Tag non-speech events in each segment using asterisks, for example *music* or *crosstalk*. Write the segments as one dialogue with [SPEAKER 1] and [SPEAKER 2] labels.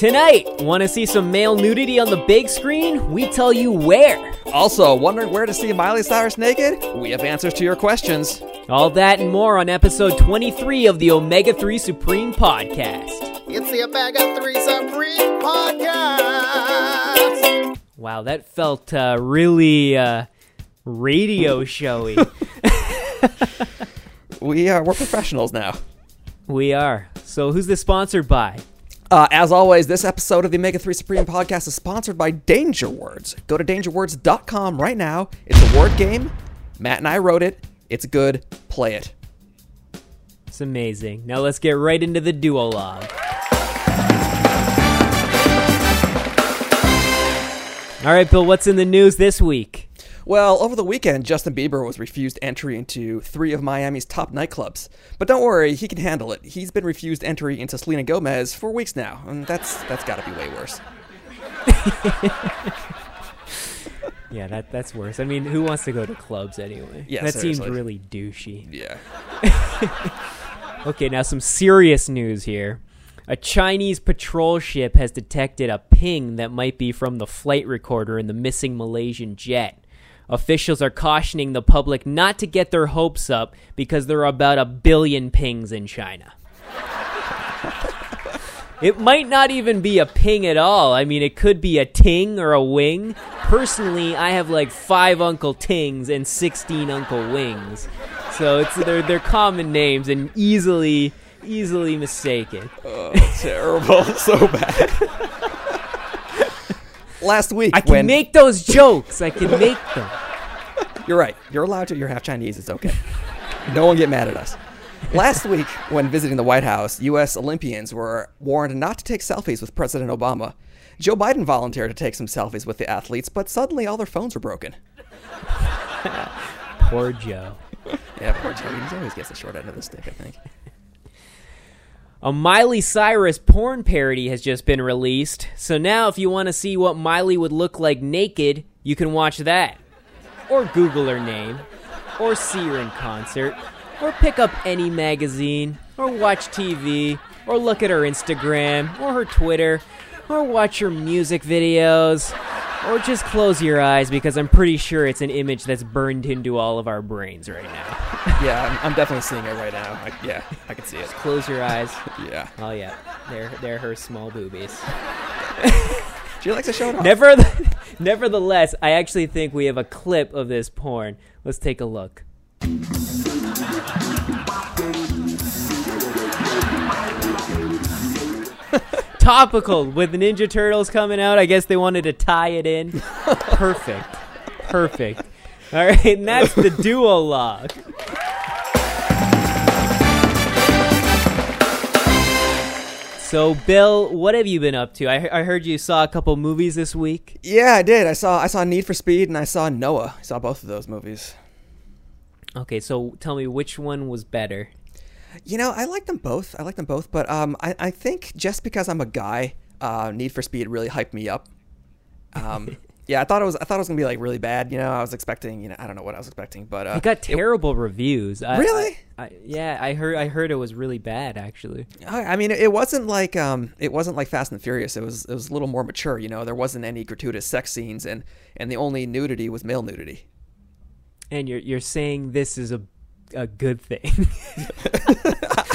[SPEAKER 1] Tonight, want to see some male nudity on the big screen? We tell you where.
[SPEAKER 2] Also, wondering where to see Miley Cyrus naked? We have answers to your questions.
[SPEAKER 1] All that and more on episode 23 of the Omega 3 Supreme podcast.
[SPEAKER 3] It's the Omega 3 Supreme Podcast.
[SPEAKER 1] Wow, that felt uh, really uh, radio showy. *laughs* *laughs*
[SPEAKER 2] We are we're professionals now.
[SPEAKER 1] we are. So, who's this sponsored by?
[SPEAKER 2] Uh, as always, this episode of the Omega 3 Supreme podcast is sponsored by Danger Words. Go to dangerwords.com right now. It's a word game. Matt and I wrote it. It's good. Play it.
[SPEAKER 1] It's amazing. Now, let's get right into the duologue. All right, Bill, what's in the news this week?
[SPEAKER 2] Well, over the weekend, Justin Bieber was refused entry into three of Miami's top nightclubs. But don't worry, he can handle it. He's been refused entry into Selena Gomez for weeks now, and that's that's got to be way worse. *laughs*
[SPEAKER 1] Yeah, that that's worse. I mean, who wants to go to clubs anyway?
[SPEAKER 2] Yeah,
[SPEAKER 1] that seems really douchey.
[SPEAKER 2] Yeah. *laughs*
[SPEAKER 1] Okay, now some serious news here. A Chinese patrol ship has detected a ping that might be from the flight recorder in the missing Malaysian jet. Officials are cautioning the public not to get their hopes up because there are about a billion pings in China. *laughs* It might not even be a ping at all. I mean, it could be a ting or a wing. Personally, I have like five Uncle Tings and 16 Uncle Wings. So it's they're they're common names and easily easily mistaken.
[SPEAKER 2] Oh, terrible. *laughs* so bad. *laughs* Last week,
[SPEAKER 1] I can
[SPEAKER 2] when
[SPEAKER 1] make those jokes. I can make them. *laughs*
[SPEAKER 2] you're right, you're allowed to. You're half Chinese. It's okay. No one get mad at us. Last week, when visiting the White House, U.S. Olympians were warned not to take selfies with President Obama. Joe Biden volunteered to take some selfies with the athletes, but suddenly all their phones were broken. *laughs*
[SPEAKER 1] Poor Joe.
[SPEAKER 2] Yeah, poor Joe. He always gets the short end of the stick, I think.
[SPEAKER 1] A Miley Cyrus porn parody has just been released. So now, if you want to see what Miley would look like naked, you can watch that. Or Google her name. Or see her in concert. Or pick up any magazine. Or watch TV. Or look at her Instagram. Or her Twitter. Or watch her music videos. Or just close your eyes because I'm pretty sure it's an image that's burned into all of our brains right now. *laughs*
[SPEAKER 2] Yeah, I'm, I'm definitely seeing it right now. I, yeah, I can see it.
[SPEAKER 1] Close your eyes. *laughs*
[SPEAKER 2] Yeah.
[SPEAKER 1] Oh yeah, they're they're her small boobies. *laughs*
[SPEAKER 2] She likes to show it off.
[SPEAKER 1] Never, nevertheless, I actually think we have a clip of this porn. Let's take a look. Topical with the Ninja Turtles coming out. I guess they wanted to tie it in. *laughs* Perfect. Perfect. All right, and that's the duologue. So, Bill, what have you been up to? I, I heard you saw a couple movies this week.
[SPEAKER 2] Yeah, I did. I saw I saw Need for Speed and I saw Noah. I saw both of those movies.
[SPEAKER 1] Okay, so tell me which one was better.
[SPEAKER 2] You know, I like them both. I like them both, but um, I, I think just because I'm a guy, uh, Need for Speed really hyped me up. Um, *laughs* yeah, I thought it was I thought it was gonna be like really bad. You know, I was expecting. You know, I don't know what I was expecting, but uh,
[SPEAKER 1] It got terrible reviews. I,
[SPEAKER 2] Really?
[SPEAKER 1] I, I, yeah, I heard. I heard it was really bad, actually.
[SPEAKER 2] I I mean, it wasn't like um, it wasn't like Fast and Furious. It was it was a little more mature. You know, there wasn't any gratuitous sex scenes, and and the only nudity was male nudity.
[SPEAKER 1] And you're you're saying this is a a good thing. *laughs*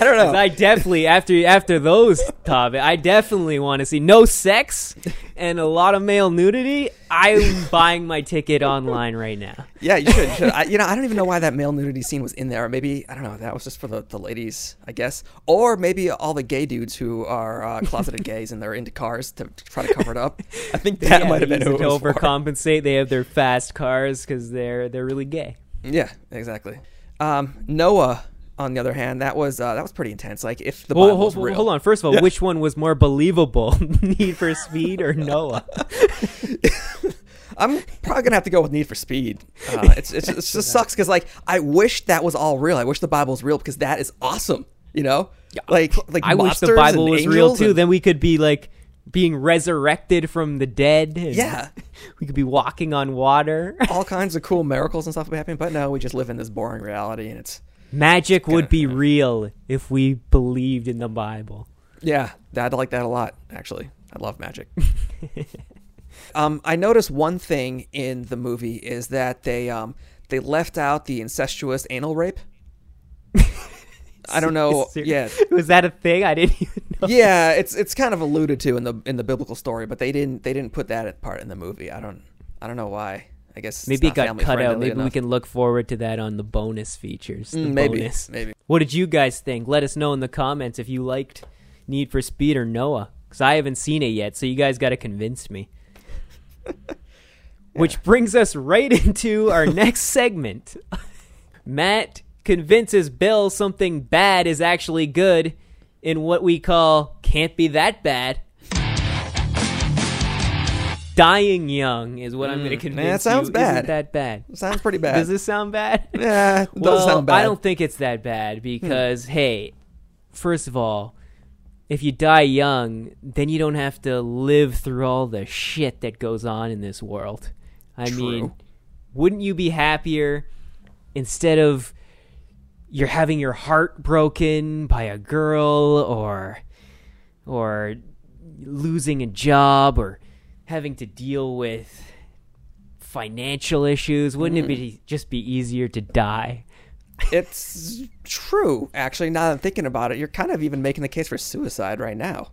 [SPEAKER 2] I don't know.
[SPEAKER 1] I definitely after after those topic, I definitely want to see no sex and a lot of male nudity. I'm buying my ticket online right now.
[SPEAKER 2] Yeah, you should. You, should. I, you know, I don't even know why that male nudity scene was in there. Maybe I don't know. That was just for the, the ladies, I guess, or maybe all the gay dudes who are uh, closeted *laughs* gays and they're into cars to, to try to cover it up. I think that
[SPEAKER 1] Yeah,
[SPEAKER 2] might have been who
[SPEAKER 1] to
[SPEAKER 2] was for.
[SPEAKER 1] overcompensate. They have their fast cars because they're they're really gay.
[SPEAKER 2] Yeah, exactly. Um, Noah, on the other hand, that was uh, that was pretty intense. Like if the
[SPEAKER 1] Well,
[SPEAKER 2] Bible
[SPEAKER 1] hold,
[SPEAKER 2] was real.
[SPEAKER 1] hold on. First of all,
[SPEAKER 2] Yeah.
[SPEAKER 1] which one was more believable, *laughs* Need for Speed or Noah? *laughs*
[SPEAKER 2] I'm probably gonna have to go with Need for Speed. Uh, *laughs* it's, it's, it just sucks because like I wish that was all real. I wish the Bible was real because that is awesome. You know, like like
[SPEAKER 1] I wish the Bible was real too.
[SPEAKER 2] and-
[SPEAKER 1] Then we could be like being resurrected from the dead.
[SPEAKER 2] Yeah. *laughs*
[SPEAKER 1] we could be walking on water. *laughs*
[SPEAKER 2] all kinds of cool miracles and stuff would be happening. But no, we just live in this boring reality, and it's
[SPEAKER 1] Magic would
[SPEAKER 2] Kinda-
[SPEAKER 1] be real if we believed in the Bible.
[SPEAKER 2] Yeah, I'd like that a lot. Actually, I love magic. *laughs* um, I noticed one thing in the movie is that they um they left out the incestuous anal rape. I don't know. Yeah, *laughs*
[SPEAKER 1] Was that a thing? I didn't even *laughs* know.
[SPEAKER 2] yeah, it's it's kind of alluded to in the in the biblical story, but they didn't they didn't put that part in the movie. I don't I don't know why. I guess it's
[SPEAKER 1] Maybe it got cut out. Maybe we can look forward to that on the bonus features. The
[SPEAKER 2] Mm, maybe
[SPEAKER 1] bonus.
[SPEAKER 2] maybe.
[SPEAKER 1] What did you guys think? Let us know in the comments if you liked Need for Speed or Noah, because I haven't seen it yet. So you guys got to convince me. *laughs* Which brings us right into our next segment. Matt convinces Bill something bad is actually good in what we call can't be that bad. Dying young is what I'm going to convince
[SPEAKER 2] Mm, that sounds
[SPEAKER 1] you
[SPEAKER 2] bad.
[SPEAKER 1] isn't that bad.
[SPEAKER 2] Sounds pretty bad.
[SPEAKER 1] Does this sound bad? *laughs*
[SPEAKER 2] yeah, it does
[SPEAKER 1] well,
[SPEAKER 2] sound bad. Hmm.
[SPEAKER 1] I don't think it's that bad because, hey, first of all, if you die young, then you don't have to live through all the shit that goes on in this world. I
[SPEAKER 2] True.
[SPEAKER 1] mean, wouldn't you be happier instead of you're having your heart broken by a girl or or losing a job or having to deal with financial issues wouldn't it
[SPEAKER 2] Hmm.
[SPEAKER 1] be just be easier to die
[SPEAKER 2] It's true, actually. Now that I'm thinking about it, you're kind of even making the case for suicide right now.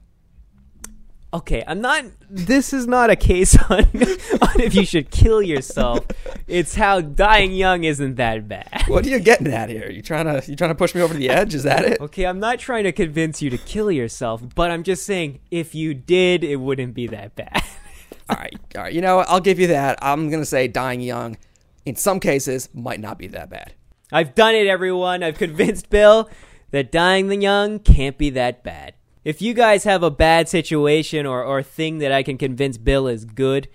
[SPEAKER 1] Okay i'm not this is not a case *laughs* on, on if you should kill yourself it's how dying young isn't that bad
[SPEAKER 2] What are you getting at here? You trying to you trying to push me over the edge? Is that it?
[SPEAKER 1] okay i'm not trying to convince you to kill yourself but i'm just saying if you did it wouldn't be that bad
[SPEAKER 2] All right, all right. You know, what? I'll give you that. I'm gonna say dying young, in some cases, might not be that bad.
[SPEAKER 1] I've done it, everyone. I've convinced Bill that dying the young can't be that bad. If you guys have a bad situation or, or thing that I can convince Bill is good,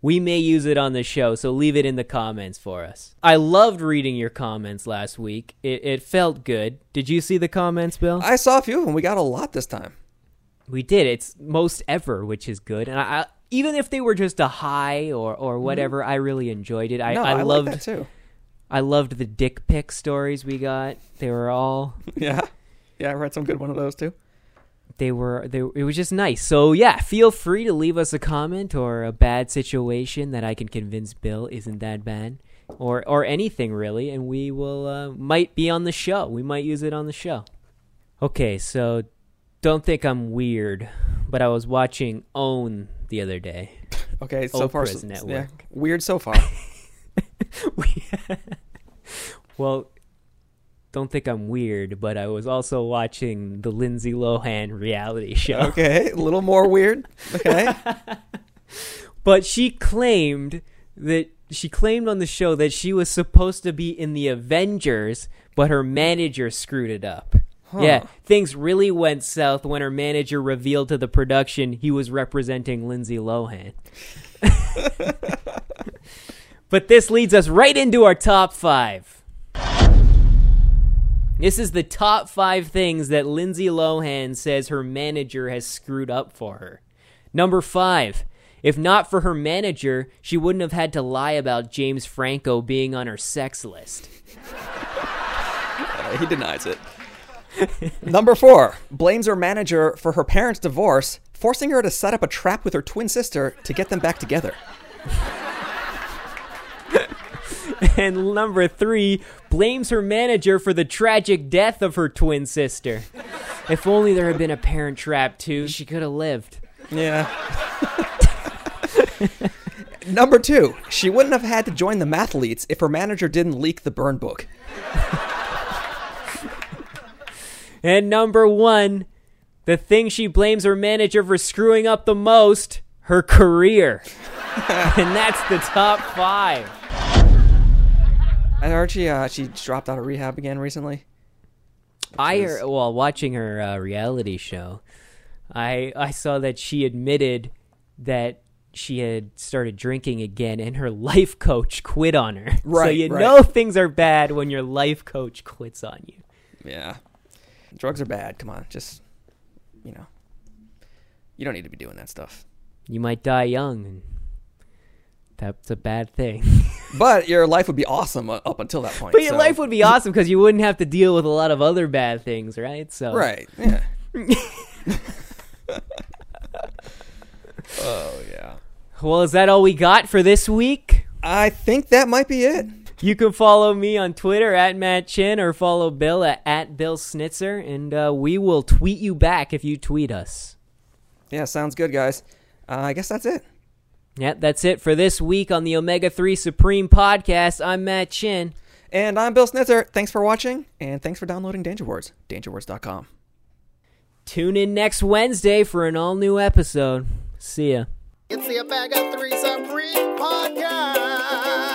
[SPEAKER 1] we may use it on the show, so leave it in the comments for us. I loved reading your comments last week. It, it felt good. Did you see the comments, Bill?
[SPEAKER 2] I saw a few of them. We got a lot this time.
[SPEAKER 1] we did. It's most ever, which is good. And I, I even if they were just a high or, or mm-hmm. whatever, I really enjoyed it. I,
[SPEAKER 2] no,
[SPEAKER 1] I,
[SPEAKER 2] I,
[SPEAKER 1] loved
[SPEAKER 2] like that too.
[SPEAKER 1] I loved the dick pic stories we got. They were all *laughs*
[SPEAKER 2] Yeah, yeah. I read some good one of those too.
[SPEAKER 1] They were they it was just nice. So yeah, feel free to leave us a comment or a bad situation that I can convince Bill isn't that bad. Or or anything really, and we will uh, might be on the show. We might use it on the show. Okay, so don't think I'm weird, but I was watching Own the other day.
[SPEAKER 2] Okay, so far,
[SPEAKER 1] Oprah's
[SPEAKER 2] so,
[SPEAKER 1] network.
[SPEAKER 2] yeah, weird so far. *laughs*
[SPEAKER 1] We- *laughs* well, don't think I'm weird, but I was also watching the Lindsay Lohan reality show.
[SPEAKER 2] okay, a little more weird. Okay, *laughs*
[SPEAKER 1] But she claimed that she claimed on the show that she was supposed to be in the Avengers, but her manager screwed it up. Yeah, things really went south when her manager revealed to the production he was representing Lindsay Lohan. *laughs* *laughs* but this leads us right into our top five. This is the top five things that Lindsay Lohan says her manager has screwed up for her. Number five. If not for her manager, she wouldn't have had to lie about James Franco being on her sex list.
[SPEAKER 2] Uh, he denies it. Number four blames her manager for her parents' divorce, forcing her to set up a trap with her twin sister to get them back together. *laughs*
[SPEAKER 1] And number three, blames her manager for the tragic death of her twin sister. If only there had been a parent trap too, she could have lived.
[SPEAKER 2] Yeah. *laughs* Number two, she wouldn't have had to join the mathletes if her manager didn't leak the burn book. *laughs*
[SPEAKER 1] And number one, the thing she blames her manager for screwing up the most, her career. and that's the top five.
[SPEAKER 2] She uh, she dropped out of rehab again recently.
[SPEAKER 1] I heard, well watching her uh, reality show, I I saw that she admitted that she had started drinking again, and her life coach quit on her.
[SPEAKER 2] Right.
[SPEAKER 1] so you
[SPEAKER 2] right.
[SPEAKER 1] know things are bad when your life coach quits on you.
[SPEAKER 2] Yeah. Drugs are bad. Come on, just you know. You don't need to be doing that stuff.
[SPEAKER 1] You might die young, and that's a bad thing. *laughs*
[SPEAKER 2] But your life would be awesome up until that point.
[SPEAKER 1] but your
[SPEAKER 2] so-
[SPEAKER 1] life would be awesome because you wouldn't have to deal with a lot of other bad things, right? So
[SPEAKER 2] Right. Yeah. *laughs* *laughs* oh yeah.
[SPEAKER 1] Well, is that all we got for this week?
[SPEAKER 2] I think that might be it.
[SPEAKER 1] You can follow me on Twitter at Matt Chin or follow Bill at, at Bill Snitzer, and uh, we will tweet you back if you tweet us.
[SPEAKER 2] Yeah, sounds good, guys. Uh, I guess that's it.
[SPEAKER 1] Yeah, that's it for this week on the Omega 3 Supreme podcast. I'm Matt Chin.
[SPEAKER 2] And I'm Bill Snitzer. Thanks for watching, and thanks for downloading Danger Words. DangerWords.com.
[SPEAKER 1] Tune in next Wednesday for an all new episode. See ya.
[SPEAKER 3] It's the Bag of Three Supreme Podcast.